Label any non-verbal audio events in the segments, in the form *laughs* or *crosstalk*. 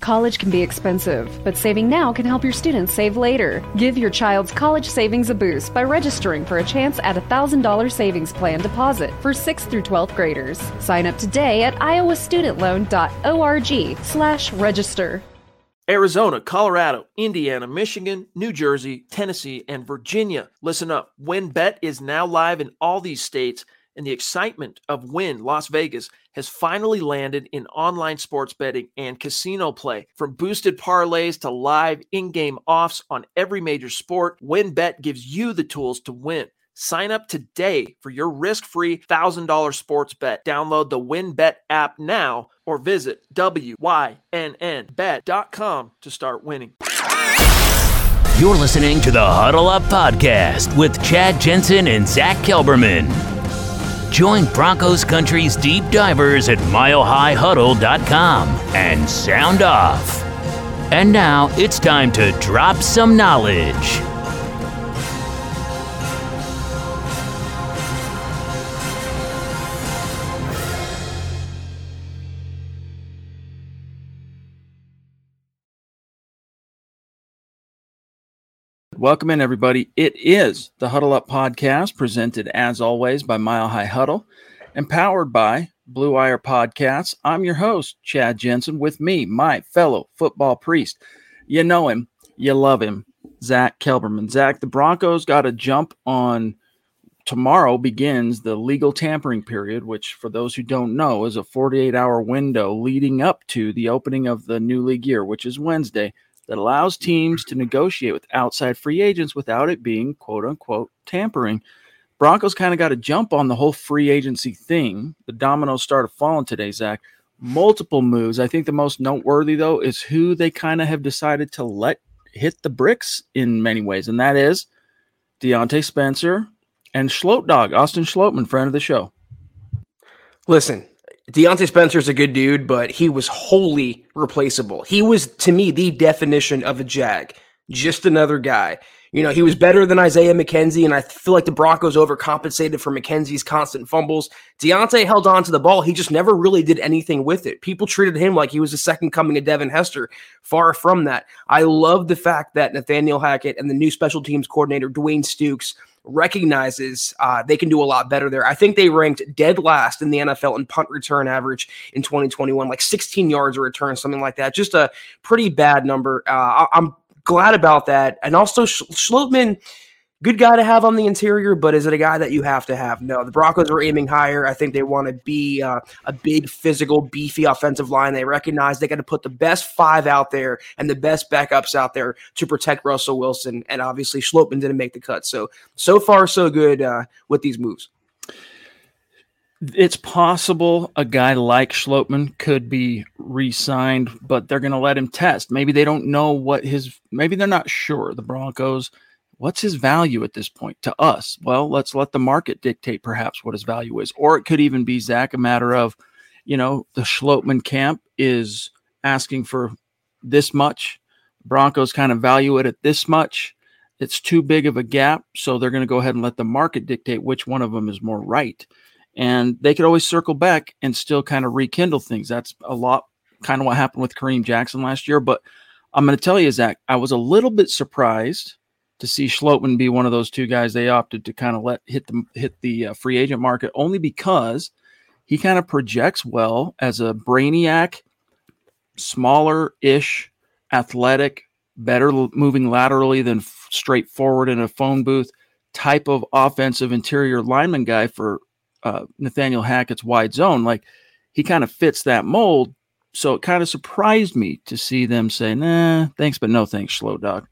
College can be expensive, but saving now can help your students save later. Give your child's college savings a boost by registering for a chance at a $1,000 savings plan deposit for 6th through 12th graders. Sign up today at iowastudentloan.org slash register. Arizona, Colorado, Indiana, Michigan, New Jersey, Tennessee, and Virginia. Listen up. WynnBET is now live in all these states – and the excitement of Wynn Las Vegas has finally landed in online sports betting and casino play. From boosted parlays to live in game offs on every major sport, WynnBET gives you the tools to win. Sign up today for your risk free $1,000 sports bet. Download the WynnBET app now or visit WYNNBet.com to start winning. You're listening to the Huddle Up Podcast with Chad Jensen and Zach Kelberman. Join Broncos Country's deep divers at milehighhuddle.com and sound off. And now it's time to drop some knowledge. Welcome in, everybody. It is the Huddle Up podcast, presented as always by Mile High Huddle and powered by Blue Wire Podcasts. I'm your host, Chad Jensen, with me, my fellow football priest. You know him, you love him, Zach Kelberman. Zach, the Broncos got a jump on tomorrow begins the legal tampering period, which, for those who don't know, is a 48 hour window leading up to the opening of the new league year, which is Wednesday that allows teams to negotiate with outside free agents without it being quote unquote tampering. Broncos kind of got a jump on the whole free agency thing. The dominoes started falling today, Zach. Multiple moves. I think the most noteworthy, though, is who they kind of have decided to let hit the bricks in many ways, and that is Diontae Spencer and Schloat Dog, Austin Schlottman, friend of the show. Listen, Diontae Spencer's a good dude, but he was wholly replaceable. He was, to me, the definition of a Jag. Just another guy. You know, he was better than Isaiah McKenzie, and I feel like the Broncos overcompensated for McKenzie's constant fumbles. Diontae held on to the ball. He just never really did anything with it. People treated him like he was the second coming of Devin Hester. Far from that. I love the fact that Nathaniel Hackett and the new special teams coordinator, Dwayne Stukes, recognizes uh, they can do a lot better there. I think they ranked dead last in the NFL in punt return average in 2021, like 16 yards a return, something like that. Just a pretty bad number. Uh, I'm glad about that. And also, Schlottman good guy to have on the interior, but is it a guy that you have to have? No, the Broncos are aiming higher. I think they want to be uh, a big, physical, beefy offensive line. They recognize they got to put the best five out there and the best backups out there to protect Russell Wilson. And obviously, Schlottman didn't make the cut. So, so far, so good uh, with these moves. It's possible a guy like Schlottman could be re-signed, but they're going to let him test. Maybe they don't know what his. Maybe they're not sure. The Broncos what's his value at this point to us? Well, let's let the market dictate perhaps what his value is. Or it could even be, Zach, a matter of, you know, the Schlottman camp is asking for this much. Broncos kind of value it at this much. It's too big of a gap. So they're going to go ahead and let the market dictate which one of them is more right. And they could always circle back and still kind of rekindle things. That's a lot kind of what happened with Kareem Jackson last year. But I'm going to tell you, Zach, I was a little bit surprised to see Schlottman be one of those two guys they opted to kind of let hit the hit the uh, free agent market only because he kind of projects well as a brainiac, smaller ish, athletic, better moving laterally than f- straight forward in a phone booth type of offensive interior lineman guy for uh, Nathaniel Hackett's wide zone. Like he kind of fits that mold. So it kind of surprised me to see them say, nah, thanks, but no thanks, slow dog.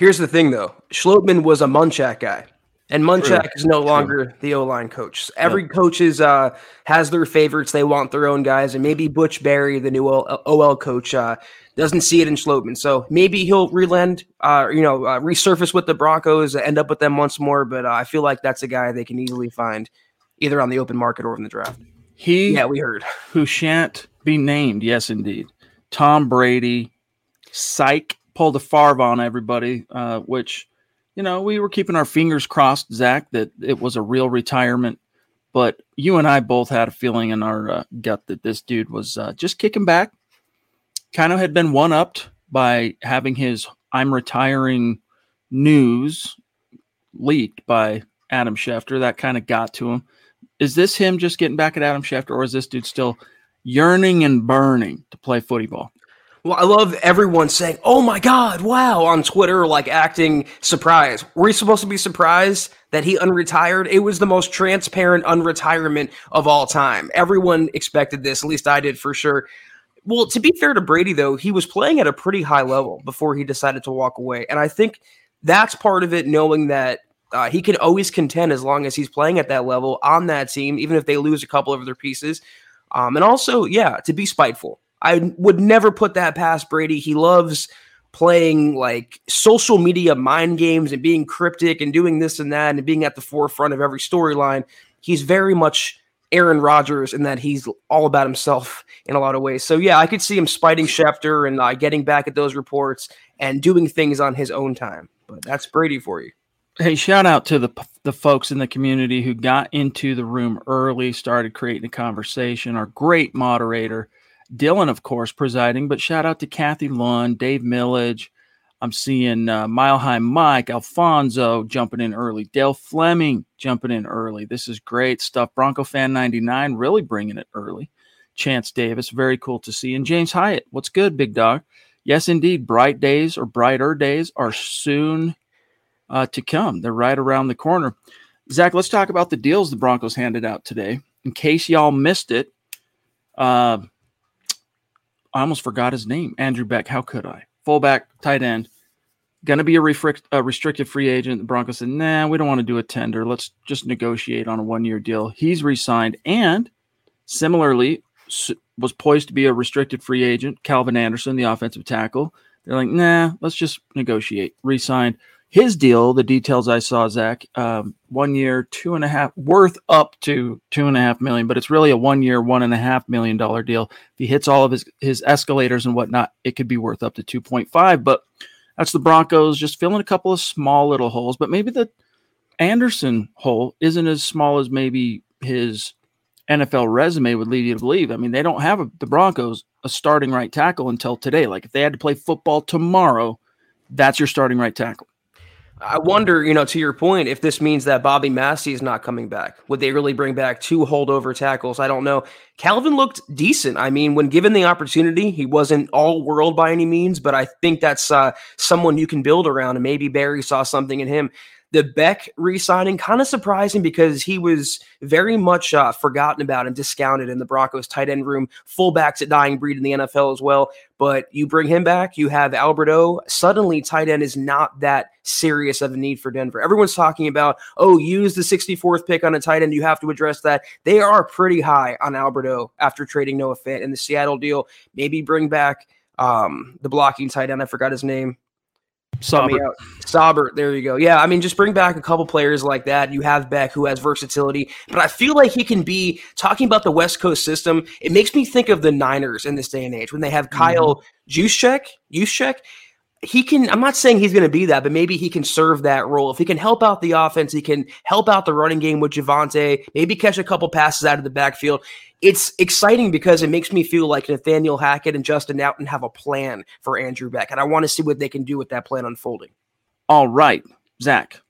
Here's the thing, though. Schlottman was a Munchak guy. And Munchak True. is no longer True. the O line coach. Every yep. coach is uh, has their favorites. They want their own guys, and maybe Butch Barry, the new OL coach, uh, doesn't see it in Schlottman. So maybe he'll relend, uh, you know, uh, resurface with the Broncos, end up with them once more. But uh, I feel like that's a guy they can easily find either on the open market or in the draft. He, yeah, we heard who shan't be named. Yes, indeed. Tom Brady, psych, pulled a Favre on everybody, uh, which you know, we were keeping our fingers crossed, Zach, that it was a real retirement. But you and I both had a feeling in our uh, gut that this dude was uh, just kicking back. Kind of had been one upped by having his I'm retiring news leaked by Adam Schefter. That kind of got to him. Is this him just getting back at Adam Schefter, or is this dude still yearning and burning to play footy ball? Well, I love everyone saying, "Oh my God, wow!" on Twitter, like acting surprised. Were you supposed to be surprised that he unretired? It was the most transparent unretirement of all time. Everyone expected this. At least I did for sure. Well, to be fair to Brady, though, he was playing at a pretty high level before he decided to walk away, and I think that's part of it. Knowing that uh, he can always contend as long as he's playing at that level on that team, even if they lose a couple of their pieces. Um, and also, yeah, to be spiteful I would never put that past Brady. He loves playing like social media mind games and being cryptic and doing this and that and being at the forefront of every storyline. He's very much Aaron Rodgers in that he's all about himself in a lot of ways. So yeah, I could see him spiting Schefter and uh, getting back at those reports and doing things on his own time. But that's Brady for you. Hey, shout out to the the folks in the community who got into the room early, started creating a conversation. Our great moderator, Dylan, of course, presiding, but shout out to Kathy Lund, Dave Millage. I'm seeing uh, Mile High Mike, Alfonso jumping in early, Dale Fleming jumping in early. This is great stuff. Bronco Fan 99 really bringing it early. Chance Davis, very cool to see. And James Hyatt, what's good, big dog? Yes, indeed. Bright days or brighter days are soon uh, to come. They're right around the corner. Zach, let's talk about the deals the Broncos handed out today. In case y'all missed it, uh, I almost forgot his name. Andrew Beck. How could I? Fullback, tight end. Going to be a, refric- a restricted free agent. The Broncos said, nah, we don't want to do a tender. Let's just negotiate on a one year deal. He's re signed and similarly was poised to be a restricted free agent. Calvin Anderson, the offensive tackle. They're like, nah, let's just negotiate. Re signed his deal, the details I saw, Zach, um, one year, two and a half, worth up to two and a half million, but it's really a one year, one and a half million dollar deal. If he hits all of his his escalators and whatnot, it could be worth up to two point five. But that's the Broncos just filling a couple of small little holes. But maybe the Anderson hole isn't as small as maybe his NFL resume would lead you to believe. I mean, they don't have a, the Broncos a starting right tackle until today. Like if they had to play football tomorrow, that's your starting right tackle. I wonder, you know, to your point, if this means that Bobby Massie is not coming back. Would they really bring back two holdover tackles? I don't know. Calvin looked decent. I mean, when given the opportunity, he wasn't all world by any means, but I think that's uh, someone you can build around. And maybe Barry saw something in him. The Beck re-signing kind of surprising because he was very much uh, forgotten about and discounted in the Broncos tight end room. Fullbacks at dying breed in the NFL as well. But you bring him back, you have Albert O. Suddenly, tight end is not that serious of a need for Denver. Everyone's talking about, oh, use the 64th pick on a tight end. You have to address that. They are pretty high on Albert O after trading Noah Fant in the Seattle deal. Maybe bring back um, the blocking tight end. I forgot his name. Saubert. Saubert, there you go. Yeah, I mean, just bring back a couple players like that. You have Beck, who has versatility, but I feel like he can be talking about the West Coast system. It makes me think of the Niners in this day and age when they have mm-hmm. Kyle Juszczyk. Juszczyk, he can. I'm not saying he's going to be that, but maybe he can serve that role. If he can help out the offense, he can help out the running game with Javonte. Maybe catch a couple passes out of the backfield it's exciting because it makes me feel like Nathaniel Hackett and Justin Outten have a plan for Andrew Beck, and I want to see what they can do with that plan unfolding. All right, Zach,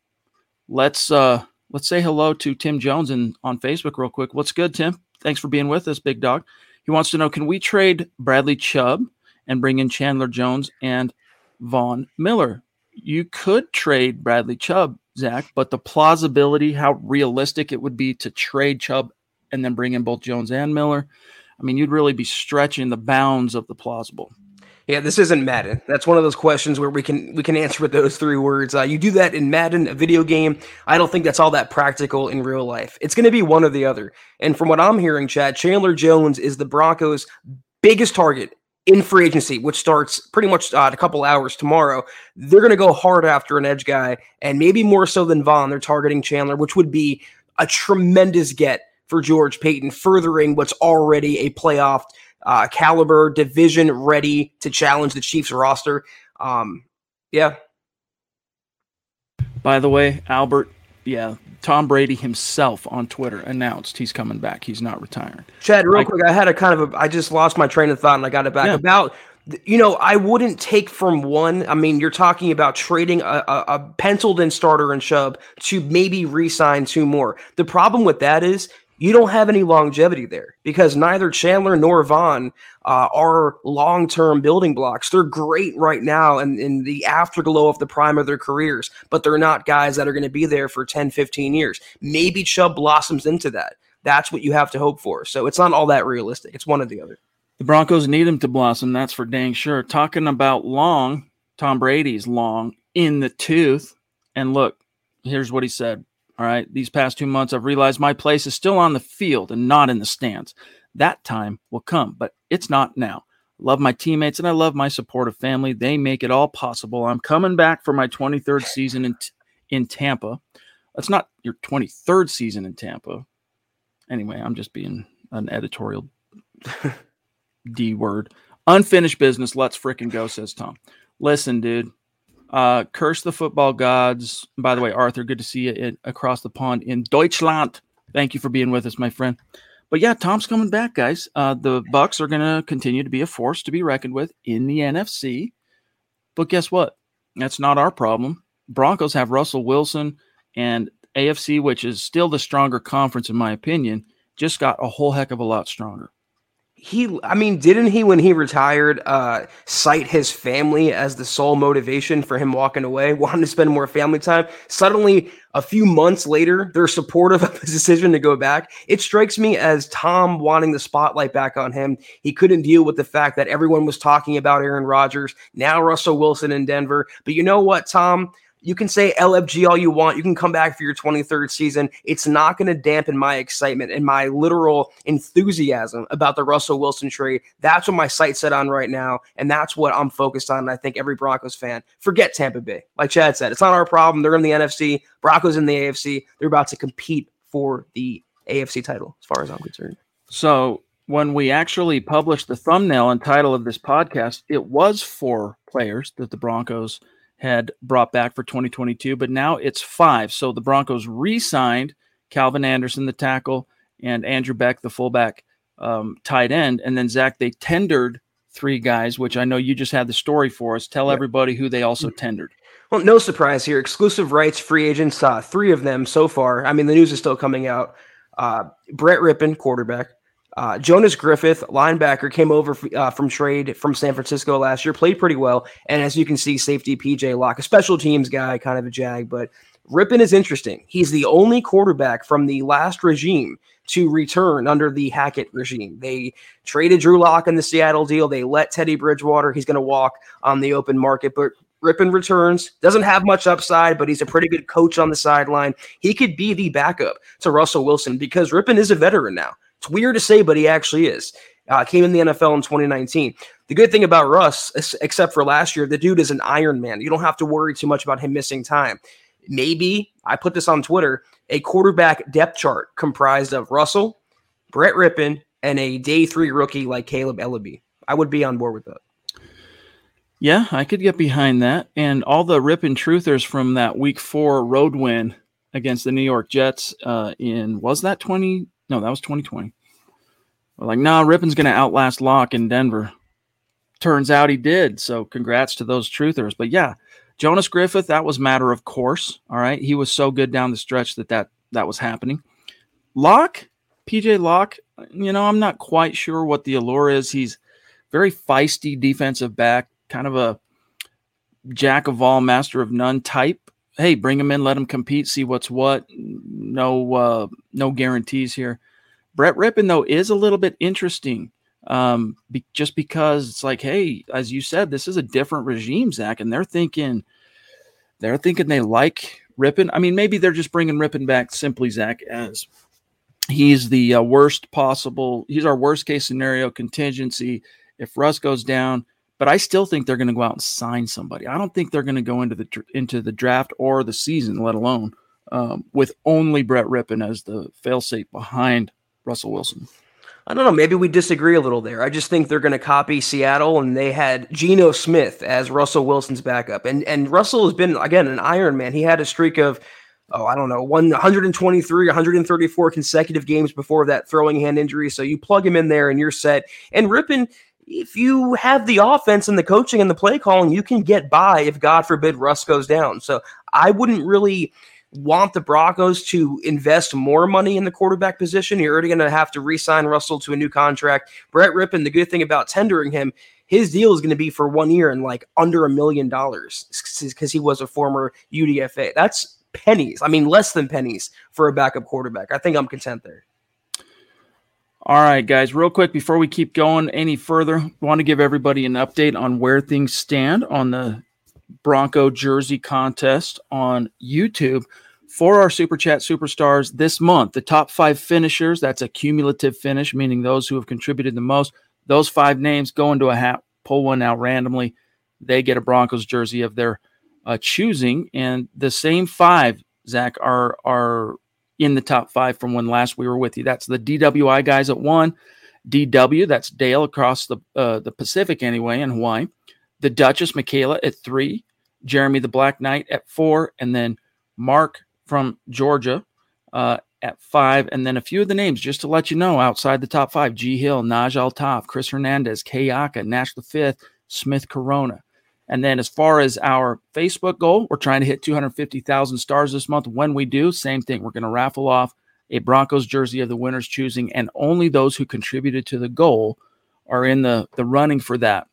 let's uh let's say hello to Tim Jones and on Facebook real quick. What's good, Tim? Thanks for being with us, big dog. He wants to know: Can we trade Bradley Chubb and bring in Chandler Jones and Von Miller? You could trade Bradley Chubb, Zach, but the plausibility, how realistic it would be to trade Chubb and then bring in both Jones and Miller. I mean, you'd really be stretching the bounds of the plausible. Yeah, this isn't Madden. That's one of those questions where we can we can answer with those three words. Uh, you do that in Madden, a video game. I don't think that's all that practical in real life. It's going to be one or the other. And from what I'm hearing, Chad Chandler Jones is the Broncos' biggest target in free agency, which starts pretty much uh, a couple hours tomorrow. They're going to go hard after an edge guy, and maybe more so than Von. They're targeting Chandler, which would be a tremendous get for George Paton, furthering what's already a playoff uh, caliber, division ready to challenge the Chiefs roster. Um, yeah. By the way, Albert, yeah, Tom Brady himself on Twitter announced he's coming back. He's not retiring. Chad, real I, quick, I had a kind of a, I just lost my train of thought and I got it back yeah. about. You know, I wouldn't take from one. I mean, you're talking about trading a, a, a penciled in starter and Chubb to maybe re sign two more. The problem with that is you don't have any longevity there because neither Chandler nor Von uh, are long term building blocks. They're great right now and in, in the afterglow of the prime of their careers, but they're not guys that are going to be there for 10, 15 years. Maybe Chubb blossoms into that. That's what you have to hope for. So it's not all that realistic. It's one or the other. The Broncos need him to blossom. That's for dang sure. Talking about long, Tom Brady's long in the tooth. And look, here's what he said all right. These past two months, I've realized my place is still on the field and not in the stands. That time will come, but it's not now. I love my teammates and I love my supportive family. They make it all possible. I'm coming back for my 23rd season in, in Tampa. That's not your 23rd season in Tampa. Anyway, I'm just being an editorial *laughs* D word. Unfinished business. Let's freaking go, says Tom. Listen, dude, uh, curse the football gods. By the way, Arthur, good to see you in, across the pond in Deutschland. Thank you for being with us, my friend. But yeah, Tom's coming back, guys. Uh, the Bucs are going to continue to be a force to be reckoned with in the NFC. But guess what? That's not our problem. Broncos have Russell Wilson and AFC, which is still the stronger conference in my opinion, just got a whole heck of a lot stronger he i mean didn't he when he retired uh cite his family as the sole motivation for him walking away *laughs* wanting to spend more family time? Suddenly a few months later they're supportive *laughs* of his decision to go back. It strikes me as tom wanting the spotlight back on him. He couldn't deal with the fact that everyone was talking about aaron rodgers now russell wilson in denver. But you know what tom you can say LFG all you want. You can come back for your 23rd season. It's not going to dampen my excitement and my literal enthusiasm about the Russell Wilson trade. That's what my sight's set on right now. And that's what I'm focused on. And I think every Broncos fan, forget Tampa Bay. Like Chad said, it's not our problem. They're in the NFC, Broncos in the AFC. They're about to compete for the AFC title, as far as I'm concerned. So when we actually published the thumbnail and title of this podcast, it was for players that the Broncos – had brought back for 2022, but now it's five. So the Broncos re signed Calvin Anderson, the tackle, and Andrew Beck, the fullback um, tight end. And then, Zach, they tendered three guys, which I know you just had the story for us. Tell everybody who they also tendered. Well, no surprise here. Exclusive rights free agents, uh, three of them so far. I mean, the news is still coming out. Uh, Brett Rypien, quarterback. Uh, Jonas Griffith, linebacker, came over uh, from trade from San Francisco last year, played pretty well. And as you can see, safety PJ Locke, a special teams guy, kind of a jag, but Rypien is interesting. He's the only quarterback from the last regime to return under the Hackett regime. They traded Drew Lock in the Seattle deal. They let Teddy Bridgewater. He's going to walk on the open market, but Rypien returns. Doesn't have much upside, but he's a pretty good coach on the sideline. He could be the backup to Russell Wilson because Rypien is a veteran now. It's weird to say, but he actually is. Uh, came in the NFL in 2019. The good thing about Russ, except for last year, the dude is an Iron Man. You don't have to worry too much about him missing time. Maybe I put this on Twitter a quarterback depth chart comprised of Russell, Brett Rypien, and a day three rookie like Kaleb Eleby. I would be on board with that. Yeah, I could get behind that. And all the Rypien truthers from that week four road win against the New York Jets uh, in, was that 20? No, that was 2020. We're like, nah, Rypien's going to outlast Lock in Denver. Turns out he did. So congrats to those truthers. But yeah, Jonas Griffith, that was matter of course. All right. He was so good down the stretch that that, that was happening. Lock, PJ Locke, you know, I'm not quite sure what the allure is. He's very feisty defensive back, kind of a jack of all, master of none type hey, bring them in, let them compete, see what's what. No, uh, no guarantees here. Brett Rypien though is a little bit interesting. Um, be, just because it's like, hey, as you said, this is a different regime, Zach, and they're thinking, they're thinking they like Rypien. I mean, maybe they're just bringing Rypien back simply, Zach, as he's the uh, worst possible. He's our worst case scenario contingency if Russ goes down. But I still think they're going to go out and sign somebody. I don't think they're going to go into the into the draft or the season, let alone um, with only Brett Rypien as the failsafe behind Russell Wilson. I don't know. Maybe we disagree a little there. I just think they're going to copy Seattle, and they had Geno Smith as Russell Wilson's backup, and and Russell has been again an Iron Man. He had a streak of oh I don't know 123, 134 consecutive games before that throwing hand injury. So you plug him in there, and you're set. And Rypien if you have the offense and the coaching and the play calling, you can get by if God forbid Russ goes down. So I wouldn't really want the Broncos to invest more money in the quarterback position. You're already going to have to re-sign Russell to a new contract. Brett Rypien, the good thing about tendering him, his deal is going to be for one year and like under a million dollars because he was a former UDFA. That's pennies. I mean, less than pennies for a backup quarterback. I think I'm content there. All right, guys, real quick before we keep going any further, want to give everybody an update on where things stand on the Bronco jersey contest on YouTube for our Super Chat Superstars this month. The top five finishers, that's a cumulative finish, meaning those who have contributed the most. Those five names go into a hat, pull one out randomly. They get a Broncos jersey of their uh, choosing. And the same five, Zach, are, are in the top five from when last we were with you. That's the DWI guys at one, DW, that's Dale across the uh, the Pacific anyway in Hawaii. The Duchess Michaela at three, Jeremy the Black Knight at four, and then Mark from Georgia uh, at five, and then a few of the names just to let you know outside the top five: G Hill, Naj Altaf, Chris Hernandez, Kayaka, Nash the Fifth, Smith Corona. And then as far as our Facebook goal, we're trying to hit 250,000 stars this month. When we do, same thing. We're going to raffle off a Broncos jersey of the winner's choosing, and only those who contributed to the goal are in the, the running for that.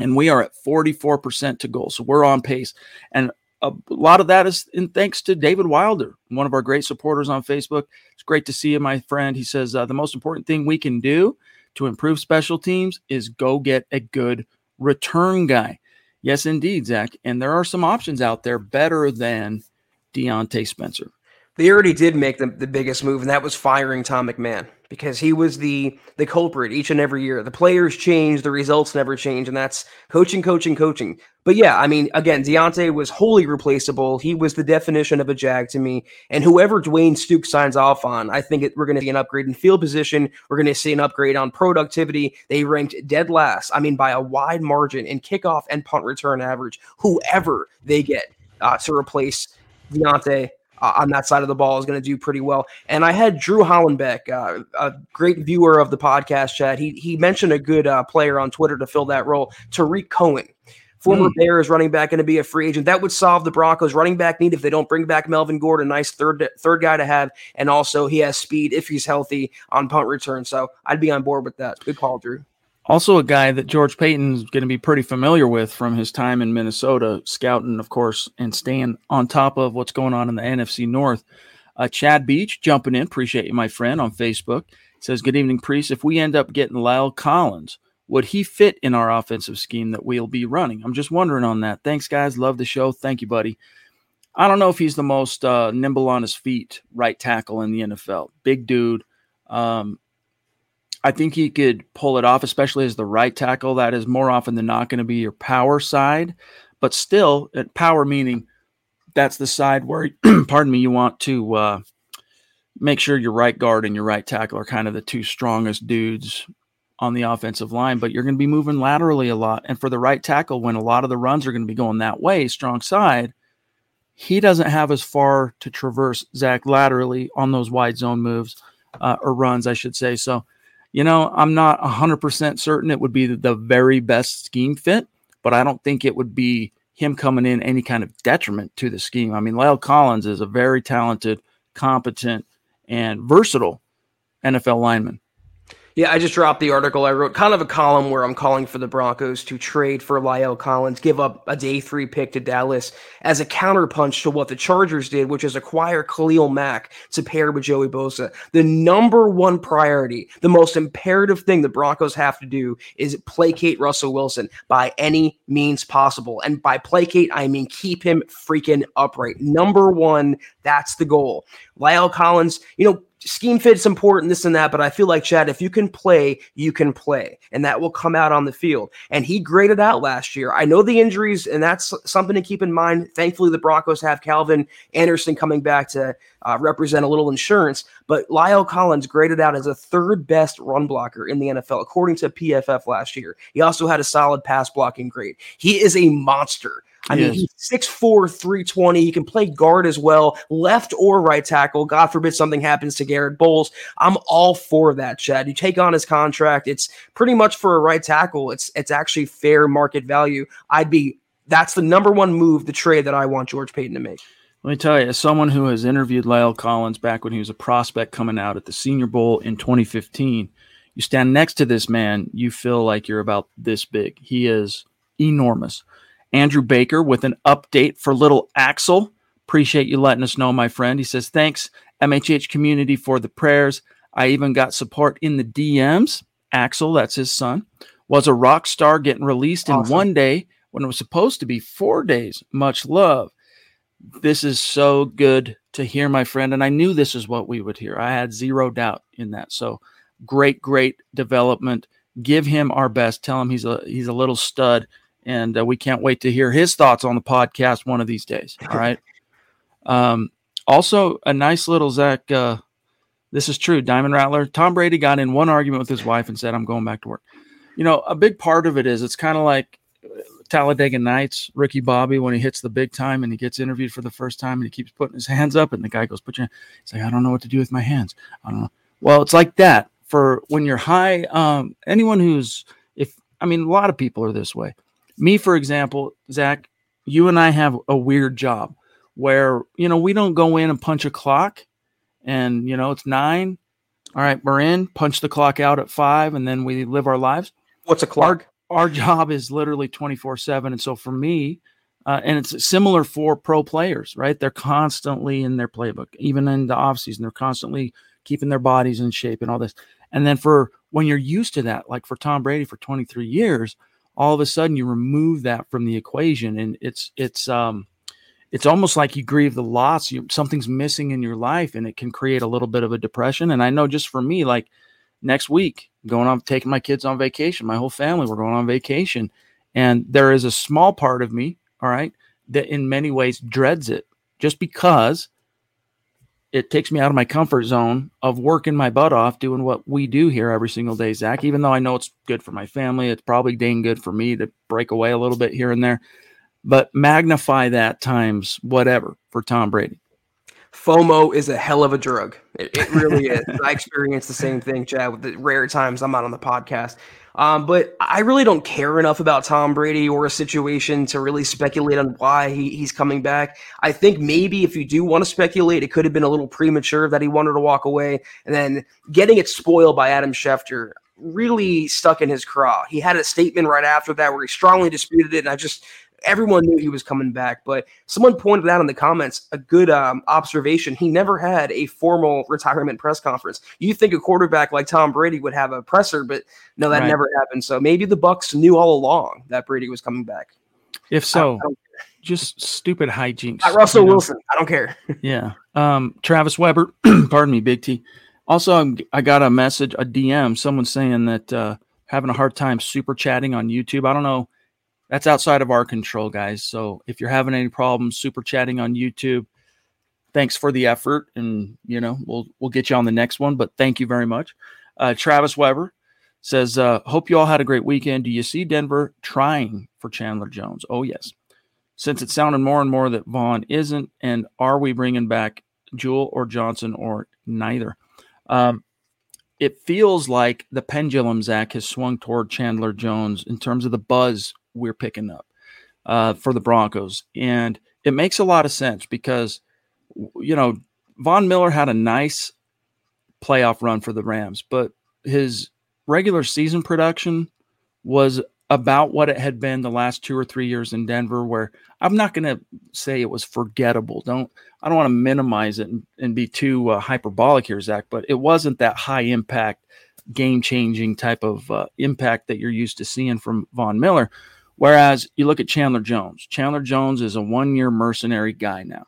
And we are at 44% to goal. So we're on pace. And a lot of that is in thanks to David Wilder, one of our great supporters on Facebook. It's great to see you, my friend. He says uh, the most important thing we can do to improve special teams is go get a good return guy. Yes, indeed, Zach. And there are some options out there better than Diontae Spencer. They already did make the, the biggest move, and that was firing Tom McMahon because he was the the culprit each and every year. The players change, the results never change, and that's coaching, coaching, coaching. But yeah, I mean, again, Diontae was wholly replaceable. He was the definition of a jag to me. And whoever Dwayne Stukes signs off on, I think it, we're going to see an upgrade in field position. We're going to see an upgrade on productivity. They ranked dead last. I mean, by a wide margin in kickoff and punt return average. Whoever they get uh, to replace Diontae, uh, on that side of the ball is going to do pretty well. And I had Drew Hollenbeck, uh, a great viewer of the podcast chat. He he mentioned a good uh, player on Twitter to fill that role, Tarik Cohen. Former mm. Bears running back going to be a free agent. That would solve the Broncos running back need if they don't bring back Melvin Gordon. Nice third third guy to have, and also he has speed if he's healthy on punt return. So I'd be on board with that. Good call, Drew. Also, a guy that George Paton's going to be pretty familiar with from his time in Minnesota, scouting, of course, and staying on top of what's going on in the NFC North. Uh, Chad Beach jumping in. Appreciate you, my friend, on Facebook. Says, Good evening, Priest. If we end up getting La'el Collins, would he fit in our offensive scheme that we'll be running? I'm just wondering on that. Thanks, guys. Love the show. Thank you, buddy. I don't know if he's the most uh, nimble on his feet right tackle in the NFL. Big dude. Um, I think he could pull it off, especially as the right tackle. That is more often than not going to be your power side, but still, uh, power meaning that's the side where, *clears throat* pardon me, you want to uh, make sure your right guard and your right tackle are kind of the two strongest dudes on the offensive line, but you're going to be moving laterally a lot. And for the right tackle, when a lot of the runs are going to be going that way, strong side, he doesn't have as far to traverse Zach laterally on those wide zone moves uh, or runs, I should say. So, you know, I'm not 100% certain it would be the very best scheme fit, but I don't think it would be him coming in any kind of detriment to the scheme. I mean, La'el Collins is a very talented, competent, and versatile NFL lineman. Yeah, I just dropped the article. I wrote kind of a column where I'm calling for the Broncos to trade for La'el Collins, give up a day three pick to Dallas as a counterpunch to what the Chargers did, which is acquire Khalil Mack to pair with Joey Bosa. The number one priority, the most imperative thing the Broncos have to do is placate Russell Wilson by any means possible. And by placate, I mean keep him freaking upright. Number one, that's the goal. La'el Collins, you know, scheme fit's important, this and that, but I feel like Chad, if you can play, you can play, and that will come out on the field. And he graded out last year. I know the injuries, and that's something to keep in mind. Thankfully, the Broncos have Calvin Anderson coming back to uh, represent a little insurance, but La'el Collins graded out as a third best run blocker in the NFL, according to PFF last year. He also had a solid pass blocking grade. He is a monster. I mean, he's 6'4, 320. He can play guard as well, left or right tackle. God forbid something happens to Garett Bolles. I'm all for that, Chad. You take on his contract. It's pretty much for a right tackle. It's it's actually fair market value. I'd be that's the number one move, the trade that I want George Paton to make. Let me tell you, as someone who has interviewed La'el Collins back when he was a prospect coming out at the Senior Bowl in 2015, you stand next to this man, you feel like you're about this big. He is enormous. Andrew Baker with an update for little Axel. Appreciate you letting us know, my friend. He says, Thanks, MHH community, for the prayers. I even got support in the DMs. Axel, that's his son, was a rock star getting released awesome. in one day when it was supposed to be four days. Much love. This is so good to hear, my friend. And I knew this is what we would hear. I had zero doubt in that. So great, great development. Give him our best. Tell him he's a he's a little stud and uh, we can't wait to hear his thoughts on the podcast one of these days. All right. *laughs* um, also, a nice little Zach. Uh, this is true. Diamond Rattler. Tom Brady got in one argument with his wife and said, "I'm going back to work." You know, a big part of it is it's kind of like uh, Talladega Nights, Ricky Bobby when he hits the big time and he gets interviewed for the first time and he keeps putting his hands up and the guy goes, "Put your," he's like, "I don't know what to do with my hands. I don't know." Well, it's like that for when you're high. Um, anyone who's if I mean, a lot of people are this way me, for example, Zach, you and I have a weird job where, you know, we don't go in and punch a clock and, you know, it's nine. All right, we're in, punch the clock out at five, and then we live our lives. What's a clock? Our, our job is literally 24 7. And so for me, uh, and it's similar for pro players, right? They're constantly in their playbook, even in the offseason. They're constantly keeping their bodies in shape and all this. And then for when you're used to that, like for Tom Brady for 23 years, all of a sudden you remove that from the equation and it's it's um it's almost like you grieve the loss you something's missing in your life and it can create a little bit of a depression and i know just for me like next week going on taking my kids on vacation my whole family we're going on vacation and there is a small part of me all right that in many ways dreads it just because it takes me out of my comfort zone of working my butt off doing what we do here every single day, Zach. Even though I know it's good for my family, it's probably dang good for me to break away a little bit here and there. But magnify that times whatever for Tom Brady. FOMO is a hell of a drug. It, it really is. I experience the same thing, Chad, with the rare times I'm out on the podcast. Um, but I really don't care enough about Tom Brady or a situation to really speculate on why he, he's coming back. I think maybe if you do want to speculate, it could have been a little premature that he wanted to walk away. And then getting it spoiled by Adam Schefter really stuck in his craw. He had a statement right after that where he strongly disputed it. And I just, everyone knew he was coming back. But someone pointed out in the comments a good um, observation. He never had a formal retirement press conference. You think a quarterback like Tom Brady would have a presser, but no, that right. never happened. So maybe the Bucs knew all along that Brady was coming back. If so, just stupid hijinks. Not Russell you know? Wilson. I don't care. *laughs* yeah. Um, Travis Weber. *clears throat* pardon me, Big T. Also, I got a message, a DM, someone saying that uh, having a hard time super chatting on YouTube. I don't know that's outside of our control, guys. So if you're having any problems super chatting on YouTube, thanks for the effort, and you know we'll we'll get you on the next one. But thank you very much. Uh, Travis Weber says, uh, "Hope you all had a great weekend. Do you see Denver trying for Chandler Jones? Oh yes, since it's sounding more and more that Von isn't, and are we bringing back Jewell or Johnson or neither?" Um, it feels like the pendulum, Zach, has swung toward Chandler Jones in terms of the buzz we're picking up uh, for the Broncos. And it makes a lot of sense because, you know, Von Miller had a nice playoff run for the Rams, but his regular season production was about what it had been the last two or three years in Denver, where I'm not going to say it was forgettable. Don't I don't want to minimize it and, and be too uh, hyperbolic here, Zach, but it wasn't that high impact, game changing type of uh, impact that you're used to seeing from Von Miller. Whereas you look at Chandler Jones, Chandler Jones is a one year mercenary guy now.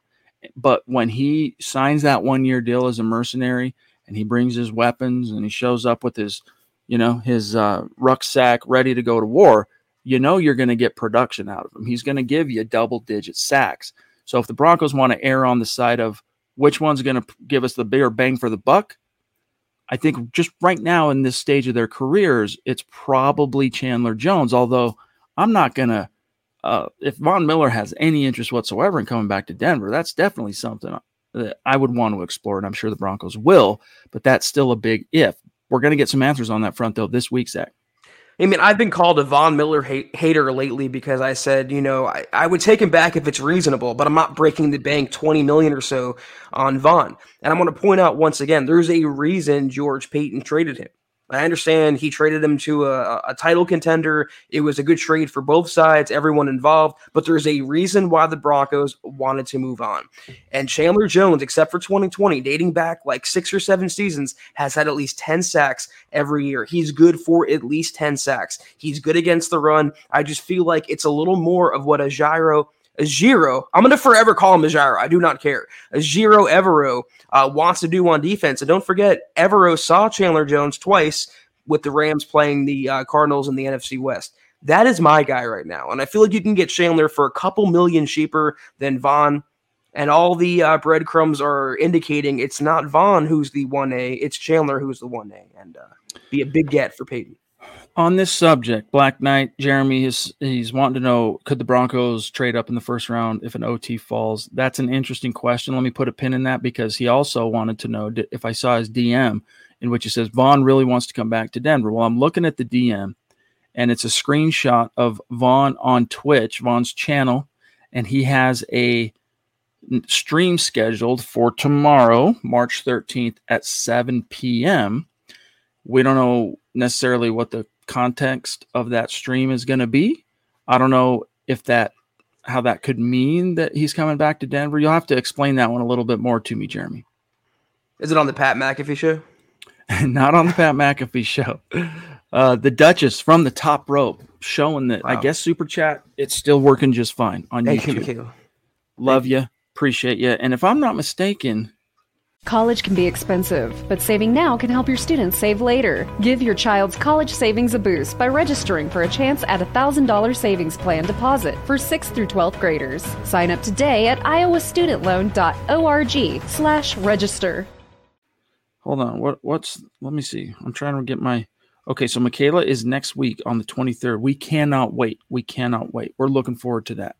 But when he signs that one year deal as a mercenary and he brings his weapons and he shows up with his you know, his uh, rucksack ready to go to war, you know you're going to get production out of him. He's going to give you double digit sacks. So if the Broncos want to err on the side of which one's going to give us the bigger bang for the buck, I think just right now in this stage of their careers, it's probably Chandler Jones. Although I'm not going to, uh, if Von Miller has any interest whatsoever in coming back to Denver, that's definitely something that I would want to explore, and I'm sure the Broncos will. But that's still a big if. We're going to get some answers on that front, though, this week, Zach. I mean, I've been called a Von Miller hate, hater lately because I said, you know, I, I, would take him back if it's reasonable, but I'm not breaking the bank 20 million or so on Von. And I want to point out once again, there's a reason George Paton traded him. I understand he traded him to a, a, title contender. It was a good trade for both sides, everyone involved, but there's a reason why the Broncos wanted to move on. And Chandler Jones, except for 2020, dating back like six or seven seasons, has had at least 10 sacks every year. He's good for at least 10 sacks. He's good against the run. I just feel like it's a little more of what a Gyro Ejiro, I'm going to forever call him Ejiro. I do not care. Ejiro Evero uh, wants to do on defense. And don't forget, Evero saw Chandler Jones twice with the Rams playing the uh, Cardinals in the NFC West. That is my guy right now. And I feel like you can get Chandler for a couple million cheaper than Von. And all the uh, breadcrumbs are indicating it's not Von who's the 1A, it's Chandler who's the 1A. And uh, be a big get for Paton on this subject, Black Knight Jeremy is he's wanting to know could the Broncos trade up in the first round if an OT falls? That's an interesting question. Let me put a pin in that because he also wanted to know if I saw his DM in which he says Von really wants to come back to Denver. Well, I'm looking at the DM and it's a screenshot of Von on Twitch, Von's channel, and he has a stream scheduled for tomorrow, March 13th at 7 p.m. We don't know necessarily what the context of that stream is going to be. I don't know if that how that could mean that he's coming back to Denver. You'll have to explain that one a little bit more to me, Jeremy. Is it on the Pat McAfee show? *laughs* Not on the Pat *laughs* McAfee show. Uh, the Duchess from the top rope showing that wow. I guess super chat it's still working just fine on Thank YouTube. You, Love Thank you, appreciate you, and if I'm not mistaken, College can be expensive, but saving now can help your students save later. Give your child's college savings a boost by registering for a chance at a $1,000 savings plan deposit for 6th through 12th graders. Sign up today at iowastudentloan.org slash register. Hold on. What what's let me see. I'm trying to get my Okay, so Michaela is next week on the 23rd. We cannot wait. We cannot wait. We're looking forward to that.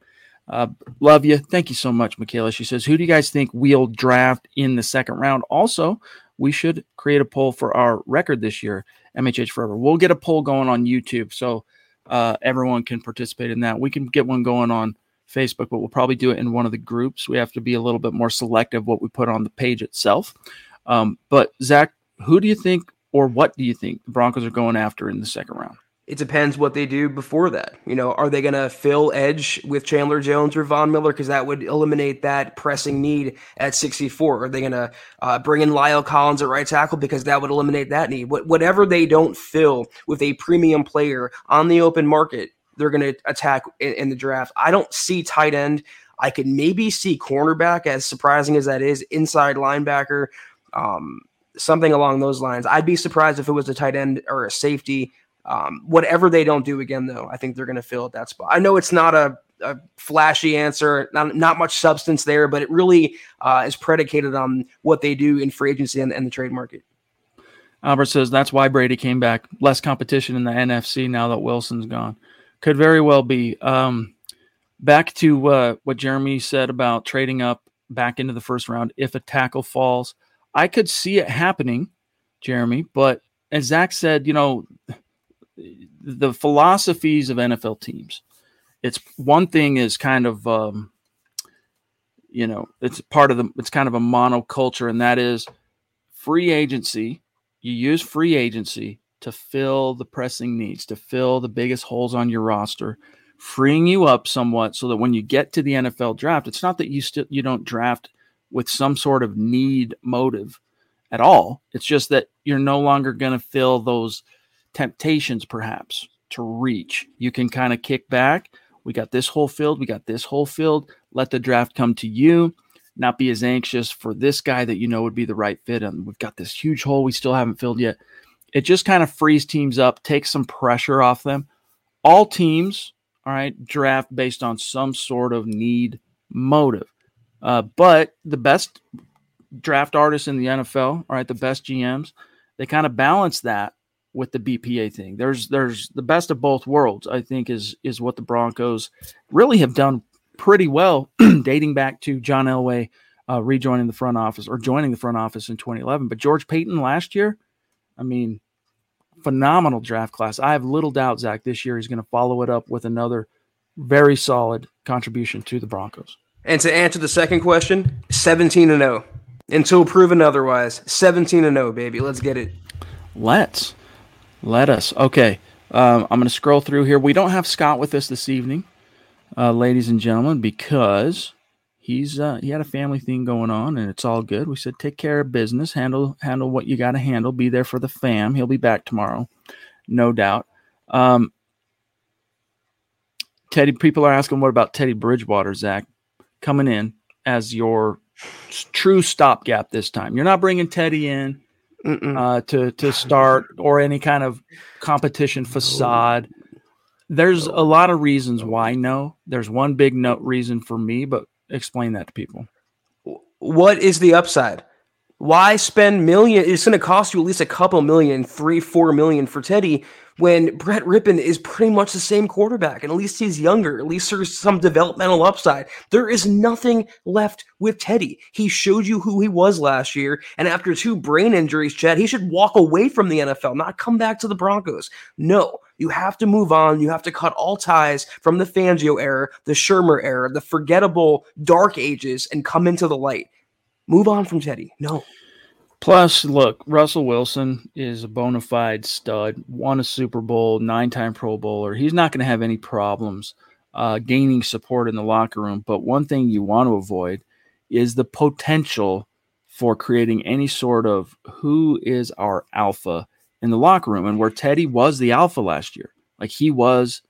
Uh, love you. Thank you so much, Michaela. She says, Who do you guys think we'll draft in the second round? Also, we should create a poll for our record this year, MHH Forever. We'll get a poll going on YouTube so uh, everyone can participate in that. We can get one going on Facebook, but we'll probably do it in one of the groups. We have to be a little bit more selective what we put on the page itself. Um, but, Zach, who do you think or what do you think the Broncos are going after in the second round? It depends what they do before that. You know, are they going to fill edge with Chandler Jones or Von Miller? Because that would eliminate that pressing need at 64. Are they going to uh, bring in La'el Collins at right tackle? Because that would eliminate that need. What, whatever they don't fill with a premium player on the open market, they're going to attack in, in the draft. I don't see tight end. I could maybe see cornerback, as surprising as that is, inside linebacker, um, something along those lines. I'd be surprised if it was a tight end or a safety um, whatever they don't do again, though, I think they're going to fill at that spot. I know it's not a, a flashy answer, not, not much substance there, but it really uh, is predicated on what they do in free agency and, and the trade market. Albert says that's why Brady came back. Less competition in the NFC now that Wilson's gone. Could very well be. Um, back to uh, what Jeremy said about trading up back into the first round if a tackle falls. I could see it happening, Jeremy, but as Zach said, you know, the philosophies of NFL teams. It's one thing is kind of um, you know it's part of the it's kind of a monoculture, and that is free agency. You use free agency to fill the pressing needs, to fill the biggest holes on your roster, freeing you up somewhat so that when you get to the NFL draft, it's not that you still you don't draft with some sort of need motive at all. It's just that you're no longer going to fill those temptations perhaps to reach. You can kind of kick back. We got this whole field, we got this whole field. Let the draft come to you. Not be as anxious for this guy that you know would be the right fit. And we've got this huge hole we still haven't filled yet. It just kind of frees teams up, takes some pressure off them. All teams, all right, draft based on some sort of need motive. Uh, but the best draft artists in the NFL, all right, the best GMs, they kind of balance that with the BPA thing. There's there's the best of both worlds. I think is is what the Broncos really have done pretty well, *clears throat* dating back to John Elway uh, rejoining the front office or joining the front office in 2011. But George Paton last year, I mean, phenomenal draft class. I have little doubt Zach this year he's going to follow it up with another very solid contribution to the Broncos. And to answer the second question, 17 and 0 until proven otherwise. 17 and 0, baby. Let's get it. Let's. Let us. Okay. Um, I'm going to scroll through here. We don't have Scott with us this evening, uh, ladies and gentlemen, because he's uh, he had a family thing going on, and it's all good. We said take care of business, handle handle what you got to handle, be there for the fam. He'll be back tomorrow, no doubt. Um, Teddy, people are asking what about Teddy Bridgewater, Zach, coming in as your true stopgap this time. You're not bringing Teddy in uh, to to *laughs* start or any kind of competition facade. There's a lot of reasons why no. There's one big note reason for me, but explain that to people. What is the upside? Why spend million? It's going to cost you at least a couple million, three, four million for Teddy when Brett Rypien is pretty much the same quarterback, and at least he's younger. At least there's some developmental upside. There is nothing left with Teddy. He showed you who he was last year, and after two brain injuries, Chad, he should walk away from the NFL, not come back to the Broncos. No, you have to move on. You have to cut all ties from the Fangio era, the Shurmur era, the forgettable dark ages, and come into the light. Move on from Teddy. No. Plus, look, Russell Wilson is a bona fide stud, won a Super Bowl, nine time Pro Bowler. He's not going to have any problems uh, gaining support in the locker room. But one thing you want to avoid is the potential for creating any sort of who is our alpha in the locker room. And where Teddy was the alpha last year, like he was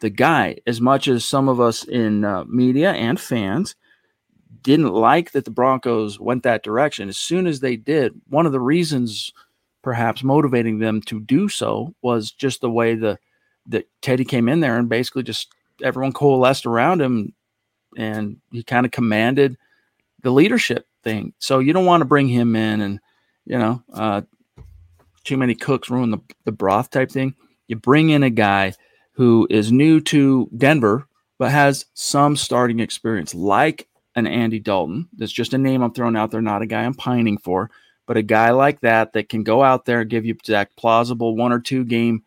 the guy, as much as some of us in uh, media and fans didn't like that the Broncos went that direction. As soon as they did, one of the reasons perhaps motivating them to do so was just the way the that Teddy came in there and basically just everyone coalesced around him and he kind of commanded the leadership thing. So you don't want to bring him in and you know uh, too many cooks ruin the, the broth type thing. You bring in a guy who is new to Denver but has some starting experience, like an Andy Dalton. That's just a name I'm throwing out there, not a guy I'm pining for, but a guy like that that can go out there and give you that plausible one or two game,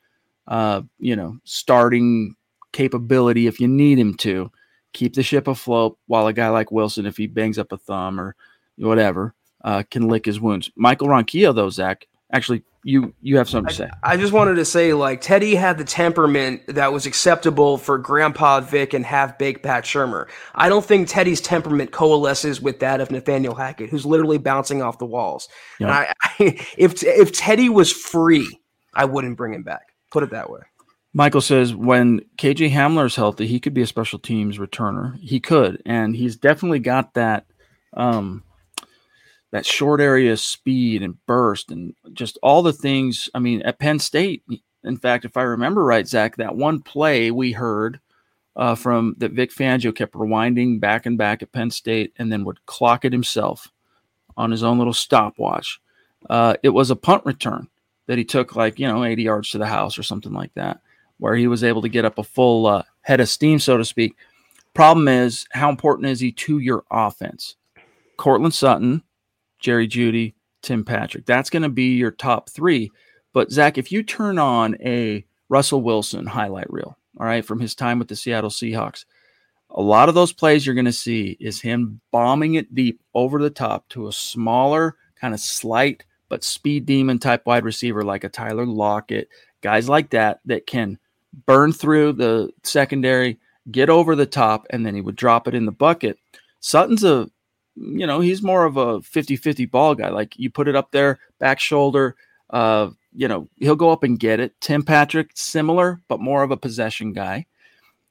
uh, you know, starting capability if you need him to keep the ship afloat. While a guy like Wilson, if he bangs up a thumb or whatever, uh, can lick his wounds. Michael Ronquillo, though, Zach, actually you you have something to say. I, I, just wanted to say, like Teddy had the temperament that was acceptable for Grandpa Vic and half baked Pat Shurmur. I don't think Teddy's temperament coalesces with that of Nathaniel Hackett, who's literally bouncing off the walls. Yep. And I, *laughs* I, if if Teddy was free, I wouldn't bring him back. Put it that way. Michael says when KJ Hamler is healthy, he could be a special teams returner. He could, and he's definitely got that. Um, that short area speed and burst and just all the things. I mean, at Penn State, in fact, if I remember right, Zach, that one play we heard uh, from that Vic Fangio kept rewinding back and back at Penn State and then would clock it himself on his own little stopwatch. Uh, it was a punt return that he took like, you know, 80 yards to the house or something like that, where he was able to get up a full uh, head of steam, so to speak. Problem is, how important is he to your offense? Courtland Sutton, Jerry Jeudy, Tim Patrick. That's going to be your top three. But Zach, if you turn on a Russell Wilson highlight reel, all right, from his time with the Seattle Seahawks, a lot of those plays you're going to see is him bombing it deep over the top to a smaller, kind of slight but speed demon type wide receiver like a Tyler Lockett, guys like that that can burn through the secondary, get over the top, and then he would drop it in the bucket. Sutton's a, you know, he's more of a 50 50 ball guy. Like you put it up there, back shoulder, uh, you know, he'll go up and get it. Tim Patrick, similar, but more of a possession guy.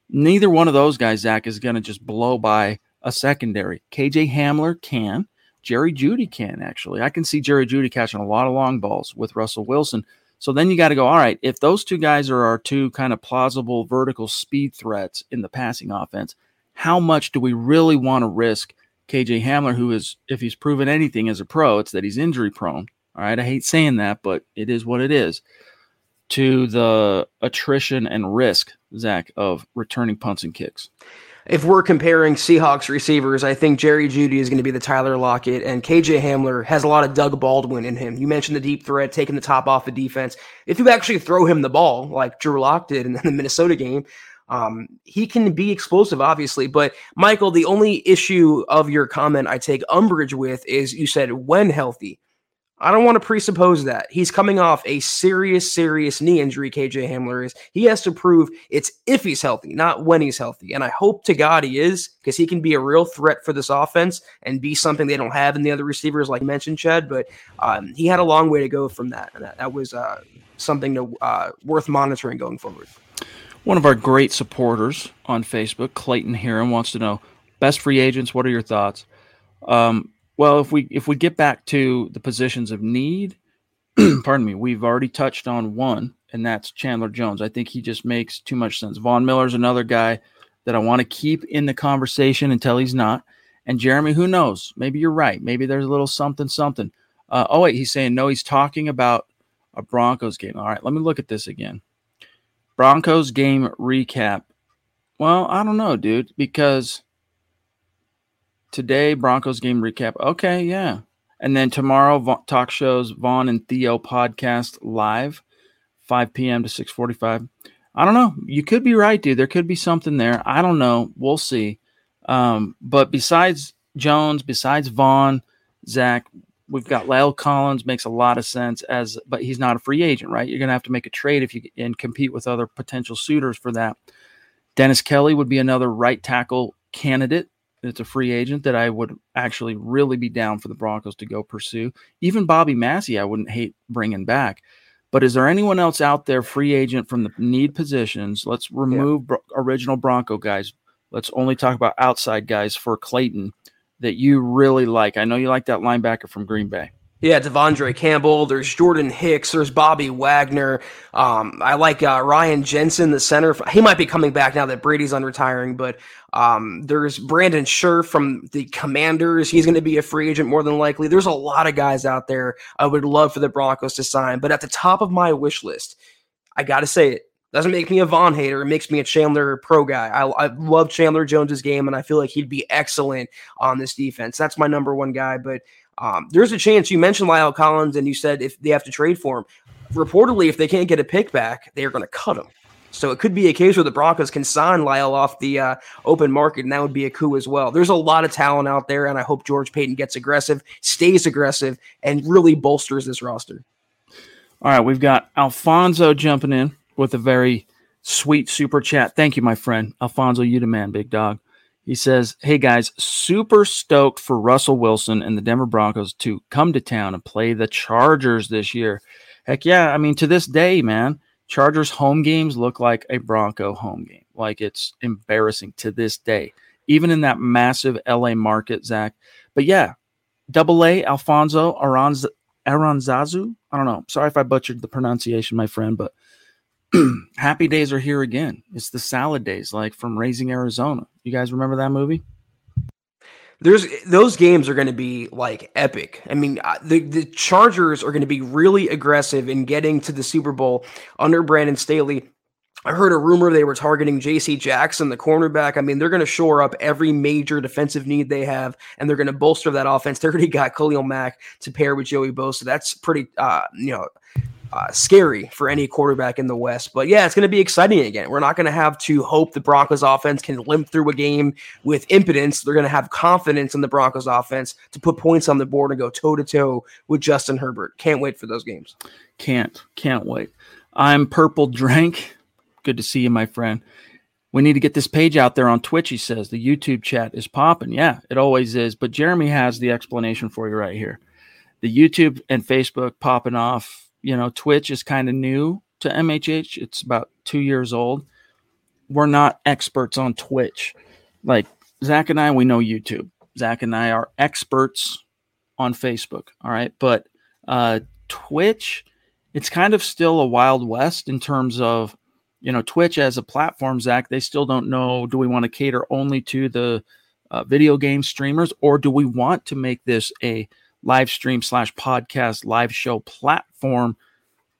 Neither one of those guys, Zach, is going to just blow by a secondary. KJ Hamler can. Jerry Jeudy can actually. I can see Jerry Jeudy catching a lot of long balls with Russell Wilson. So then you got to go, all right, if those two guys are our two kind of plausible vertical speed threats in the passing offense, how much do we really want to risk KJ Hamler, who is, if he's proven anything as a pro, it's that he's injury prone. All right. I hate saying that, but it is what it is. To the attrition and risk, Zach, of returning punts and kicks if we're comparing Seahawks receivers, I think Jerry Jeudy is going to be the Tyler Lockett, and KJ Hamler has a lot of Doug Baldwin in him. You mentioned the deep threat, taking the top off the defense. If you actually throw him the ball, like Drew Lock did in the Minnesota game, um, he can be explosive, obviously. But Michael, the only issue of your comment I take umbrage with is you said when healthy. I don't want to presuppose that. He's coming off a serious, serious knee injury, KJ Hamler is. He has to prove it's if he's healthy, not when he's healthy. And I hope to God he is, because he can be a real threat for this offense and be something they don't have in the other receivers, like mentioned, Chad. But um, he had a long way to go from that. And that, that was uh, something to, uh, worth monitoring going forward. One of our great supporters on Facebook, Clayton Heron, wants to know best free agents. What are your thoughts? Um, well, if we if we get back to the positions of need, *clears throat* pardon me, we've already touched on one, and that's Chandler Jones. I think he just makes too much sense. Von Miller's another guy that I want to keep in the conversation until he's not. And Jeremy, who knows? Maybe you're right. Maybe there's a little something, something. Uh, oh wait, he's saying no. He's talking about a Broncos game. All right, let me look at this again. Broncos game recap. Well, I don't know, dude, because today Broncos game recap. Okay, yeah. And then tomorrow talk shows Vaughn and Theo podcast live 5 p.m. to 6:45. I don't know. You could be right, dude. There could be something there. I don't know. We'll see. Um, but besides Jones, besides Von, Zach, we've got La'el Collins. Makes a lot of sense as, but he's not a free agent, right? You're gonna have to make a trade if you and compete with other potential suitors for that. Dennis Kelly would be another right tackle candidate it's a free agent that I would actually really be down for the Broncos to go pursue. Even Bobby Massie, I wouldn't hate bringing back. But is there anyone else out there, free agent from the need positions? Let's remove yeah. bro- original Bronco guys. Let's only talk about outside guys for Clayton that you really like. I know you like that linebacker from Green Bay. Yeah, De'Vondre Campbell. There's Jordan Hicks. There's Bobby Wagner. Um, I like uh, Ryan Jensen, the center. He might be coming back now that Brady's unretiring, but um, there's Brandon Scherff from the Commanders. He's going to be a free agent more than likely. There's a lot of guys out there I would love for the Broncos to sign, but at the top of my wish list, I got to say it. Doesn't make me a Von hater. It makes me a Chandler pro guy. I, I love Chandler Jones's game, and I feel like he'd be excellent on this defense. That's my number one guy. But um, there's a chance you mentioned La'el Collins and you said if they have to trade for him. Reportedly, if they can't get a pick back, they are going to cut him. So it could be a case where the Broncos can sign La'el off the uh, open market, and that would be a coup as well. There's a lot of talent out there, and I hope George Paton gets aggressive, stays aggressive, and really bolsters this roster. All right, we've got Alfonso jumping in with a very sweet super chat. Thank you, my friend. Alfonso, you the man, big dog. He says, Hey guys, super stoked for Russell Wilson and the Denver Broncos to come to town and play the Chargers this year. Heck yeah. I mean, to this day, man, Chargers home games look like a Bronco home game. Like it's embarrassing to this day, even in that massive LA market, Zach. But yeah, double A, Alfonso Aranz- Aranzazu. I don't know. Sorry if I butchered the pronunciation, my friend, but *clears throat* happy days are here again. It's the salad days, like from Raising Arizona. You guys remember that movie? There's those games are going to be like epic. I mean, uh, the the Chargers are going to be really aggressive in getting to the Super Bowl under Brandon Staley. I heard a rumor they were targeting J.C. Jackson, the cornerback. I mean, they're going to shore up every major defensive need they have, and they're going to bolster that offense. They already got Khalil Mack to pair with Joey Bosa. That's pretty, uh, you know, uh, scary for any quarterback in the West. But yeah, it's going to be exciting again. We're not going to have to hope the Broncos offense can limp through a game with impotence. They're going to have confidence in the Broncos offense to put points on the board and go toe to toe with Justin Herbert. Can't wait for those games. Can't, can't wait. I'm Purple Drink. Good to see you, my friend. We need to get this page out there on Twitch, he says. The YouTube chat is popping. Yeah, it always is. But Jeremy has the explanation for you right here. The YouTube and Facebook popping off. You know, Twitch is kind of new to MHH. It's about two years old. We're not experts on Twitch. Like Zach and I, we know YouTube. Zach and I are experts on Facebook. All right. But uh, Twitch, it's kind of still a wild west in terms of you know twitch as a platform zach they still don't know do we want to cater only to the uh, video game streamers or do we want to make this a live stream slash podcast live show platform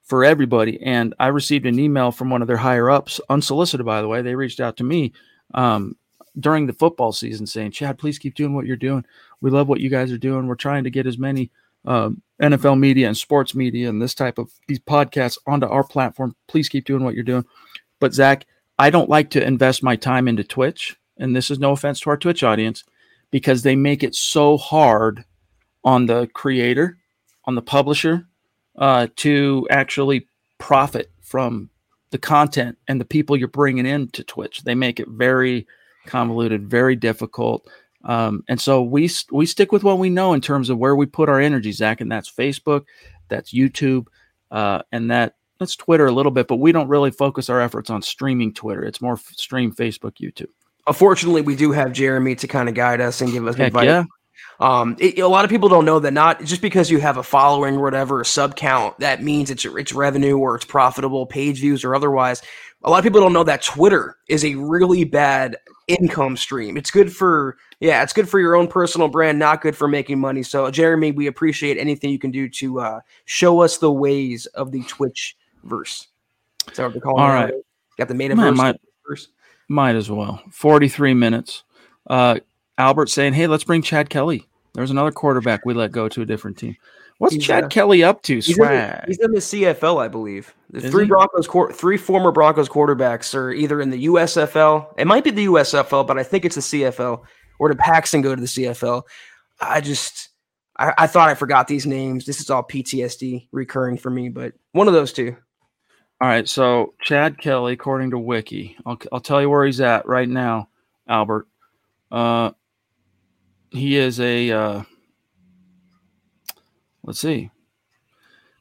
for everybody. And i received an email from one of their higher ups unsolicited by the way. They reached out to me um, during the football season saying chad please keep doing what you're doing. We love what you guys are doing. We're trying to get as many um, nfl media and sports media and this type of these podcasts onto our platform. Please keep doing what you're doing. But Zach, I don't like to invest my time into Twitch, and this is no offense to our Twitch audience, because they make it so hard on the creator, on the publisher, uh, to actually profit from the content and the people you're bringing into Twitch. They make it very convoluted, very difficult. Um, and so we we stick with what we know in terms of where we put our energy, Zach, and that's Facebook, that's YouTube, uh, and that that's Twitter a little bit, but we don't really focus our efforts on streaming Twitter. It's more f- stream Facebook, YouTube. Unfortunately, we do have Jeremy to kind of guide us and give us Heck advice. yeah. Um, it, a lot of people don't know that not just because you have a following or whatever, a sub count, that means it's it's revenue or it's profitable, page views or otherwise. A lot of people don't know that Twitter is a really bad income stream. It's good for yeah, it's good for your own personal brand, not good for making money. So, Jeremy, we appreciate anything you can do to uh, show us the ways of the Twitch verse. What they're calling All right. Got the Man, metaverse. might- verse. Might as well. 43 minutes. Uh, Albert saying, hey, let's bring Chad Kelly. There's another quarterback we let go to a different team. What's He's, Chad uh, Kelly up to? He's in, the, he's in the CFL, I believe. The Is three he? Broncos, three former Broncos quarterbacks are either in the USFL. It might be the USFL, but I think it's the CFL. Or did Paxton go to the CFL? I just, I, I thought I forgot these names. This is all PTSD recurring for me, but one of those two. All right, so Chad Kelly, according to Wiki, I'll, I'll tell you where he's at right now, Albert. Uh, he is a, uh, let's see.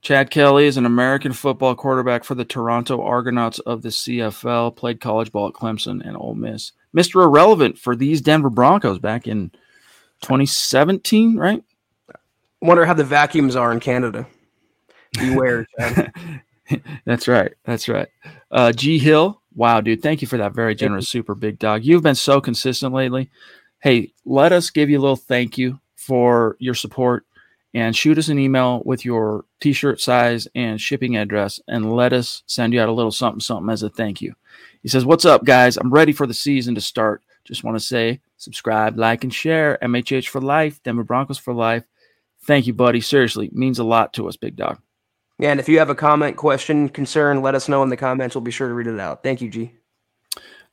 Chad Kelly is an American football quarterback for the Toronto Argonauts of the CFL, played college ball at Clemson and Ole Miss. Mr. Irrelevant for these Denver Broncos back in 2017, right? Wonder how the vacuums are in Canada. Beware. *laughs* That's right. That's right. Uh, G Hill. Wow, dude. Thank you for that very generous super big dog. You've been so consistent lately. Hey, let us give you a little thank you for your support and shoot us an email with your t shirt size and shipping address and let us send you out a little something, something as a thank you. He says, What's up, guys? I'm ready for the season to start. Just want to say subscribe, like, and share. MHH for life, Denver Broncos for life. Thank you, buddy. Seriously, means a lot to us, big dog. Yeah, and if you have a comment, question, concern, let us know in the comments. We'll be sure to read it out. Thank you, G.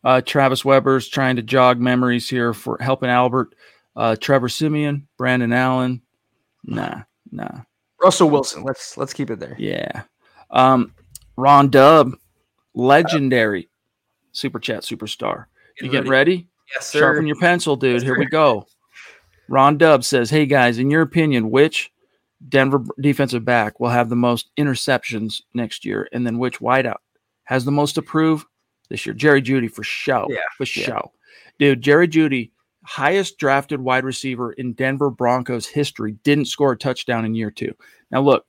Uh, Travis Weber's trying to jog memories here for helping Albert. Uh, Trevor Siemian, Brandon Allen. Nah, nah. Russell Wilson. Let's let's keep it there. Yeah. Um, Ron Dub, legendary super chat superstar. You get ready? Yes, sir. Sharpen your pencil, dude. Here we go. Ron Dub says, Hey guys, in your opinion, which Denver defensive back will have the most interceptions next year? And then which wideout has the most to prove this year? Jerry Jeudy for show. Yeah, For yeah. show. Dude, Jerry Jeudy, highest drafted wide receiver in Denver Broncos history, didn't score a touchdown in year two. Now, look,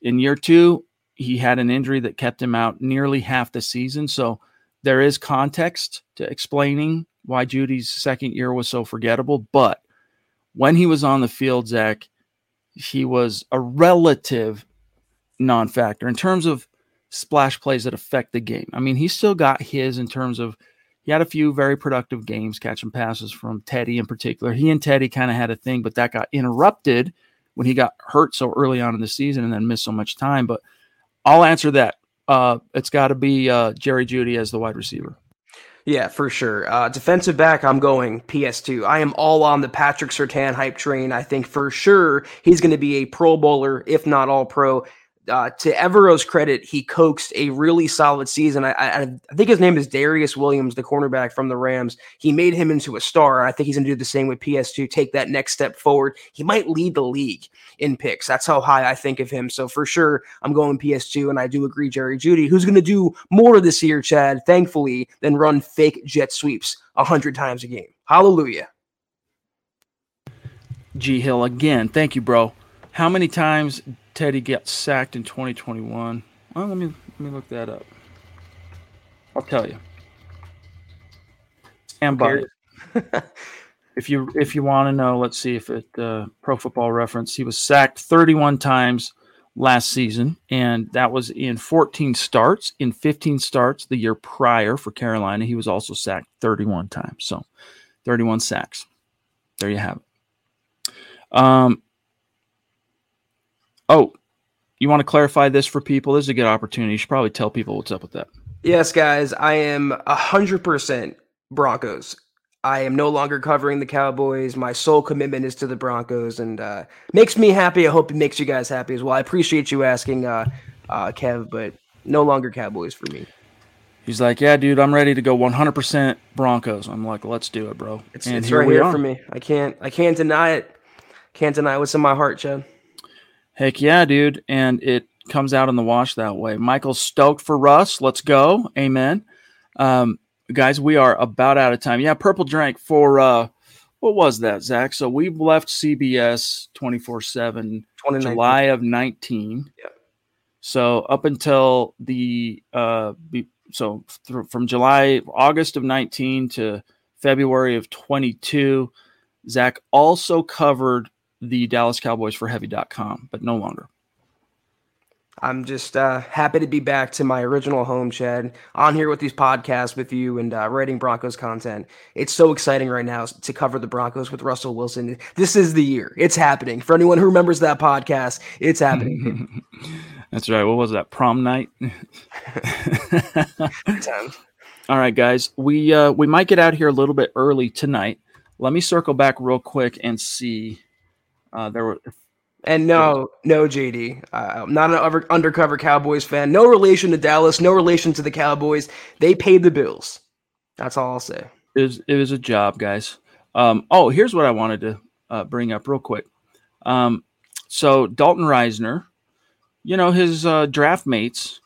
in year two, he had an injury that kept him out nearly half the season. So there is context to explaining why Jeudy's second year was so forgettable. But when he was on the field, Zach, he was a relative non factor in terms of splash plays that affect the game. I mean, he still got his in terms of he had a few very productive games catching passes from Teddy in particular. He and Teddy kind of had a thing, but that got interrupted when he got hurt so early on in the season and then missed so much time. But I'll answer that. Uh, it's got to be uh, Jerry Jeudy as the wide receiver. Yeah, for sure. Uh, defensive back, I'm going PS2. I am all on the Patrick Surtain hype train. I think for sure he's going to be a Pro Bowler, if not all pro uh, to Evero's credit, he coaxed a really solid season. I, I, I, think his name is Darious Williams, the cornerback from the Rams. He made him into a star. I think he's going to do the same with PS2, take that next step forward. He might lead the league in picks. That's how high I think of him. So for sure, I'm going PS2, and I do agree, Jerry Jeudy, who's going to do more this year, Chad, thankfully, than run fake jet sweeps a hundred times a game. Hallelujah. G Hill again. Thank you, bro. How many times Teddy got sacked in 2021. Well, let me let me look that up. I'll tell you. Stand by. *laughs* if you if you want to know, let's see if it uh, Pro Football Reference. He was sacked 31 times last season, and that was in 14 starts. In 15 starts the year prior for Carolina, he was also sacked 31 times. So, 31 sacks. There you have it. Um, Oh, you want to clarify this for people? This is a good opportunity. You should probably tell people what's up with that. Yes, guys, I am 100% Broncos. I am no longer covering the Cowboys. My sole commitment is to the Broncos and uh, makes me happy. I hope it makes you guys happy as well. I appreciate you asking, uh, uh, Kev, but no longer Cowboys for me. He's like, yeah, dude, I'm ready to go 100% Broncos. I'm like, let's do it, bro. It's, and it's here right here are. for me. I can't, I can't deny it. Can't deny what's in my heart, Chad. Heck yeah, dude. And it comes out in the wash that way. Michael's stoked for Russ. Let's go. Amen. Um, guys, we are about out of time. Yeah, Purple Drank for uh what was that, Zach? So we've left CBS 24 7 July of 19. Yeah. So up until the uh be, so th- from July, August of 19 to February of 22, Zach also covered the Dallas Cowboys for heavy.com, but no longer. I'm just uh, happy to be back to my original home, Chad, on here with these podcasts with you and uh, writing Broncos content. It's so exciting right now to cover the Broncos with Russell Wilson. This is the year. It's happening. For anyone who remembers that podcast, it's happening. *laughs* That's right. What was that? Prom night? *laughs* All right, guys. We uh, we might get out here a little bit early tonight. Let me circle back real quick and see uh, there were and no, no, JD. Uh, I'm not an undercover Cowboys fan. No relation to Dallas. No relation to the Cowboys. They paid the bills. That's all I'll say. It was, it was a job, guys. Um, oh, here's what I wanted to uh, bring up real quick. Um, so Dalton Risner, you know, his uh, draft mates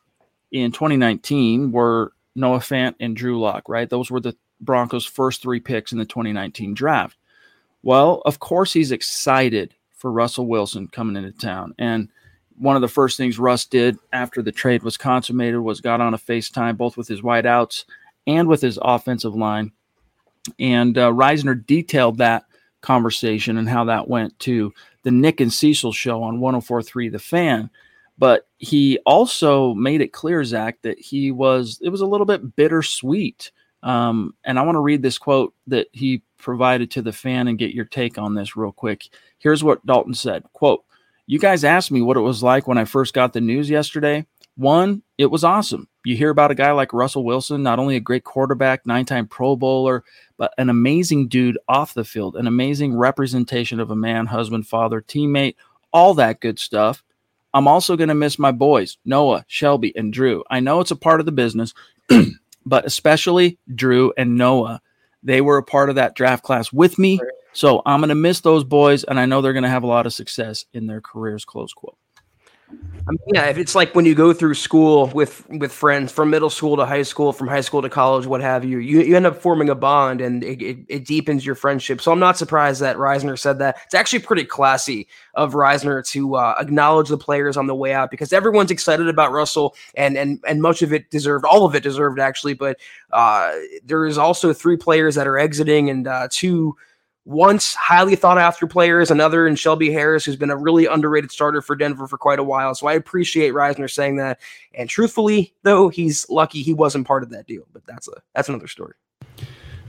in 2019 were Noah Fant and Drew Lock, right? Those were the Broncos' first three picks in the 2019 draft. Well, of course, he's excited for Russell Wilson coming into town. And one of the first things Russ did after the trade was consummated was got on a FaceTime both with his wideouts and with his offensive line. And uh, Risner detailed that conversation and how that went to the Nick and Cecil show on 1043 The Fan. But he also made it clear, Zach, that he was, it was a little bit bittersweet. Um, and I want to read this quote that he provided to the fan and get your take on this real quick. Here's what Dalton said quote, You guys asked me what it was like when I first got the news yesterday. One, it was awesome. You hear about a guy like Russell Wilson, not only a great quarterback, nine time Pro Bowler, but an amazing dude off the field, an amazing representation of a man, husband, father, teammate, all that good stuff. I'm also going to miss my boys, Noah, Shelby, and Drew. I know it's a part of the business, *clears throat* but especially Drew and Noah. They were a part of that draft class with me. So I'm going to miss those boys, and I know they're going to have a lot of success in their careers. Close quote. I mean, yeah, if it's like when you go through school with with friends from middle school to high school, from high school to college, what have you, you, you end up forming a bond and it, it, it deepens your friendship. So I'm not surprised that Risner said that. It's actually pretty classy of Risner to uh, acknowledge the players on the way out because everyone's excited about Russell and and and much of it deserved, all of it deserved actually. But uh, there is also three players that are exiting and uh, two once highly thought after player is another and Shelby Harris, who's been a really underrated starter for Denver for quite a while. So I appreciate Risner saying that. And truthfully, though, he's lucky he wasn't part of that deal. But that's a that's another story.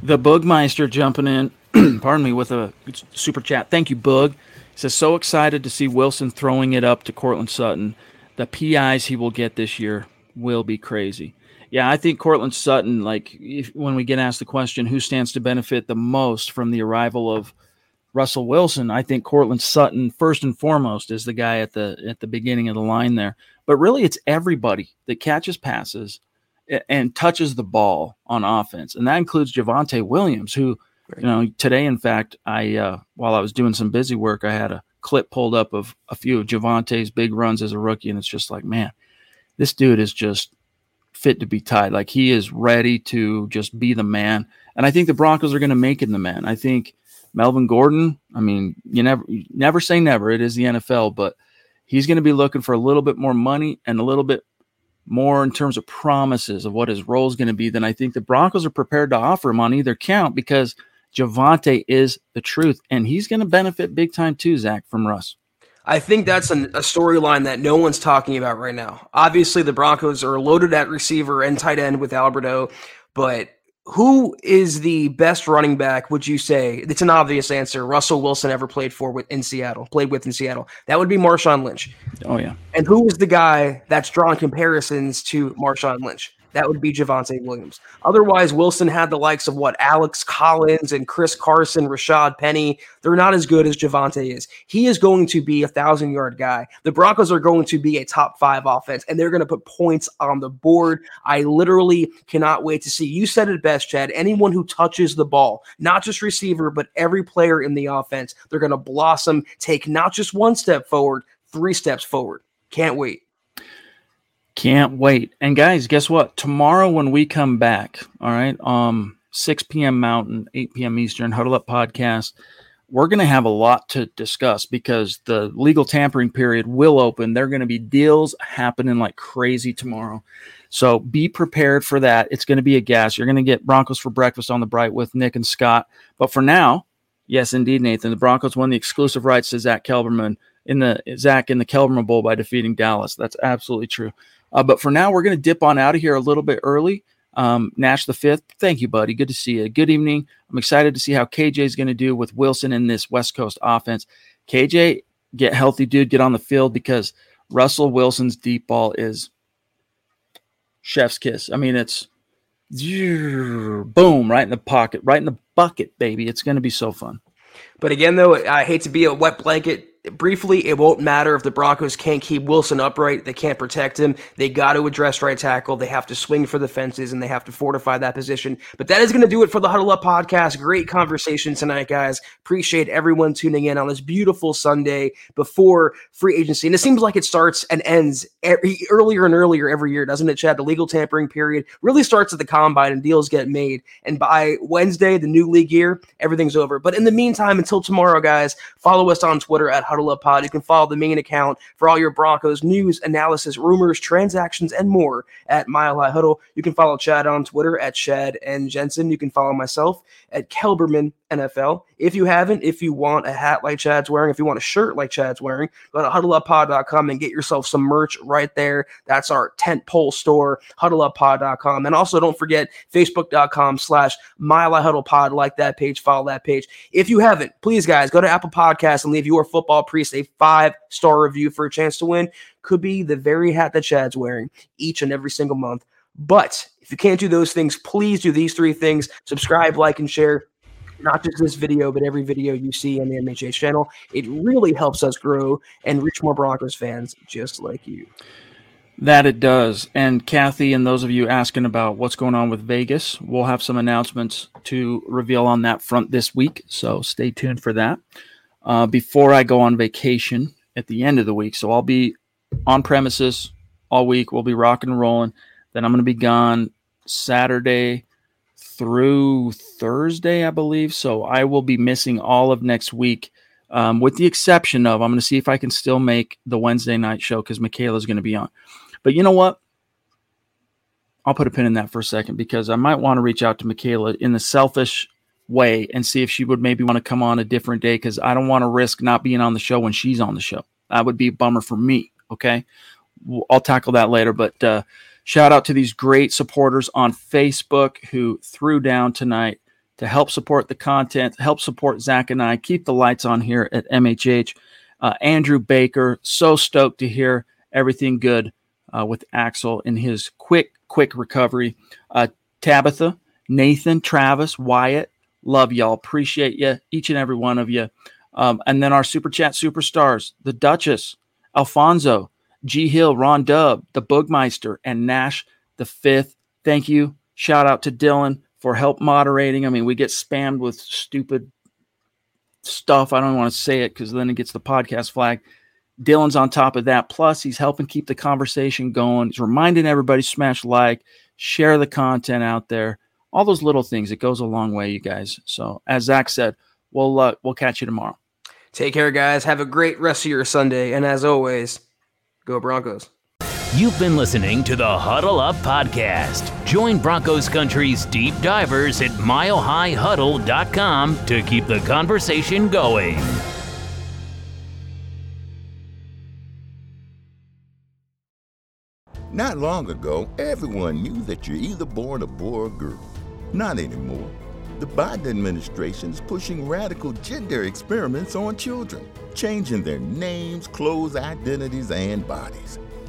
The Bugmeister jumping in, *clears throat* pardon me, with a super chat. Thank you, Bug. He says, so excited to see Wilson throwing it up to Courtland Sutton. the PIs he will get this year will be crazy. Yeah, I think Courtland Sutton, like if, when we get asked the question, who stands to benefit the most from the arrival of Russell Wilson, I think Courtland Sutton, first and foremost, is the guy at the at the beginning of the line there. But really, it's everybody that catches passes and touches the ball on offense, and that includes Javonte Williams, who, you know, today, in fact, I uh, while I was doing some busy work, I had a clip pulled up of a few of Javonte's big runs as a rookie, and it's just like, man, this dude is just fit to be tied. Like he is ready to just be the man. And I think the Broncos are going to make him the man. I think Melvin Gordon, I mean, you never never say never. It is the NFL, but he's going to be looking for a little bit more money and a little bit more in terms of promises of what his role is going to be than I think the Broncos are prepared to offer him on either count because Javonte is the truth. And he's going to benefit big time too, Zach, from Russ. I think that's an, a storyline that no one's talking about right now. Obviously, the Broncos are loaded at receiver and tight end with Albert O, but who is the best running back? Would you say it's an obvious answer? Russell Wilson ever played for with in Seattle, played with in Seattle. That would be Marshawn Lynch. Oh yeah. And who is the guy that's drawing comparisons to Marshawn Lynch? That would be Javonte Williams. Otherwise, Wilson had the likes of what Alex Collins and Chris Carson, Rashad Penny. They're not as good as Javonte is. He is going to be a thousand yard guy. The Broncos are going to be a top five offense, and they're going to put points on the board. I literally cannot wait to see. You said it best, Chad. Anyone who touches the ball, not just receiver, but every player in the offense, they're going to blossom, take not just one step forward, three steps forward. Can't wait. Can't wait. And guys, guess what? Tomorrow when we come back, all right, um 6 p.m. Mountain, 8 p.m. Eastern, Huddle Up podcast, we're going to have a lot to discuss because the legal tampering period will open. There are going to be deals happening like crazy tomorrow. So be prepared for that. It's going to be a gas. You're going to get Broncos for breakfast on the bright with Nick and Scott. But for now, yes, indeed, Nathan, the Broncos won the exclusive rights to Zach Kelberman in the Zach in the Kelberman Bowl by defeating Dallas. That's absolutely true. Uh, but for now, we're going to dip on out of here a little bit early. Um, Nash the fifth, thank you, buddy. Good to see you. Good evening. I'm excited to see how KJ is going to do with Wilson in this West Coast offense. KJ, get healthy, dude. Get on the field because Russell Wilson's deep ball is chef's kiss. I mean, it's boom right in the pocket, right in the bucket, baby. It's going to be so fun. But again, though, I hate to be a wet blanket briefly, it won't matter if the Broncos can't keep Wilson upright. They can't protect him. They got to address right tackle. They have to swing for the fences and they have to fortify that position. But that is going to do it for the Huddle Up podcast. Great conversation tonight, guys. Appreciate everyone tuning in on this beautiful Sunday before free agency. And it seems like it starts and ends every, earlier and earlier every year, doesn't it, Chad? The legal tampering period really starts at the combine and deals get made. And by Wednesday, the new league year, everything's over. But in the meantime, until tomorrow, guys, follow us on Twitter at Huddle Huddle Up Pod. You can follow the main account for all your Broncos news, analysis, rumors, transactions, and more at Mile High Huddle. You can follow Chad on Twitter at Chad and Jensen. You can follow myself at Kelberman NFL. If you haven't, if you want a hat like Chad's wearing, if you want a shirt like Chad's wearing, go to huddleuppod.com and get yourself some merch right there. That's our tent pole store, huddleuppod.com. And also don't forget facebook.com slash pod. Like that page, follow that page. If you haven't, please guys, go to Apple Podcasts and leave your football priest a five star review for a chance to win. Could be the very hat that Chad's wearing each and every single month. But if you can't do those things, please do these three things subscribe, like, and share not just this video, but every video you see on the MHH channel. It really helps us grow and reach more Broncos fans just like you. That it does. And Kathy, and those of you asking about what's going on with Vegas, we'll have some announcements to reveal on that front this week. So stay tuned for that. Uh, before I go on vacation at the end of the week, so I'll be on premises all week. We'll be rocking and rolling. Then I'm going to be gone Saturday through Thursday, I believe. So I will be missing all of next week, um, with the exception of I'm going to see if I can still make the Wednesday night show because Michaela's going to be on. But you know what? I'll put a pin in that for a second because I might want to reach out to Michaela in the selfish way and see if she would maybe want to come on a different day because I don't want to risk not being on the show when she's on the show. That would be a bummer for me. Okay. I'll tackle that later. But uh, Shout out to these great supporters on Facebook who threw down tonight to help support the content, help support Zach and I, keep the lights on here at MHH. Uh, Andrew Baker, so stoked to hear everything good uh, with Axel in his quick, quick recovery. Uh, Tabitha, Nathan, Travis, Wyatt, love y'all. Appreciate you, each and every one of you. Um, and then our super chat superstars, the Duchess, Alfonso, G Hill, Ron Dub, the Bugmeister, and Nash the fifth. Thank you. Shout out to Dylan for help moderating. I mean, we get spammed with stupid stuff. I don't want to say it because then it gets the podcast flag. Dylan's on top of that. Plus, he's helping keep the conversation going. He's reminding everybody smash like, share the content out there. All those little things. It goes a long way, you guys. So, as Zach said, we'll uh, we'll catch you tomorrow. Take care, guys. Have a great rest of your Sunday. And as always, go Broncos. You've been listening to the Huddle Up Podcast. Join Broncos Country's deep divers at milehighhuddle.com to keep the conversation going. Not long ago, everyone knew that you're either born a boy or girl. Not anymore. The Biden administration is pushing radical gender experiments on children, changing their names, clothes, identities, and bodies.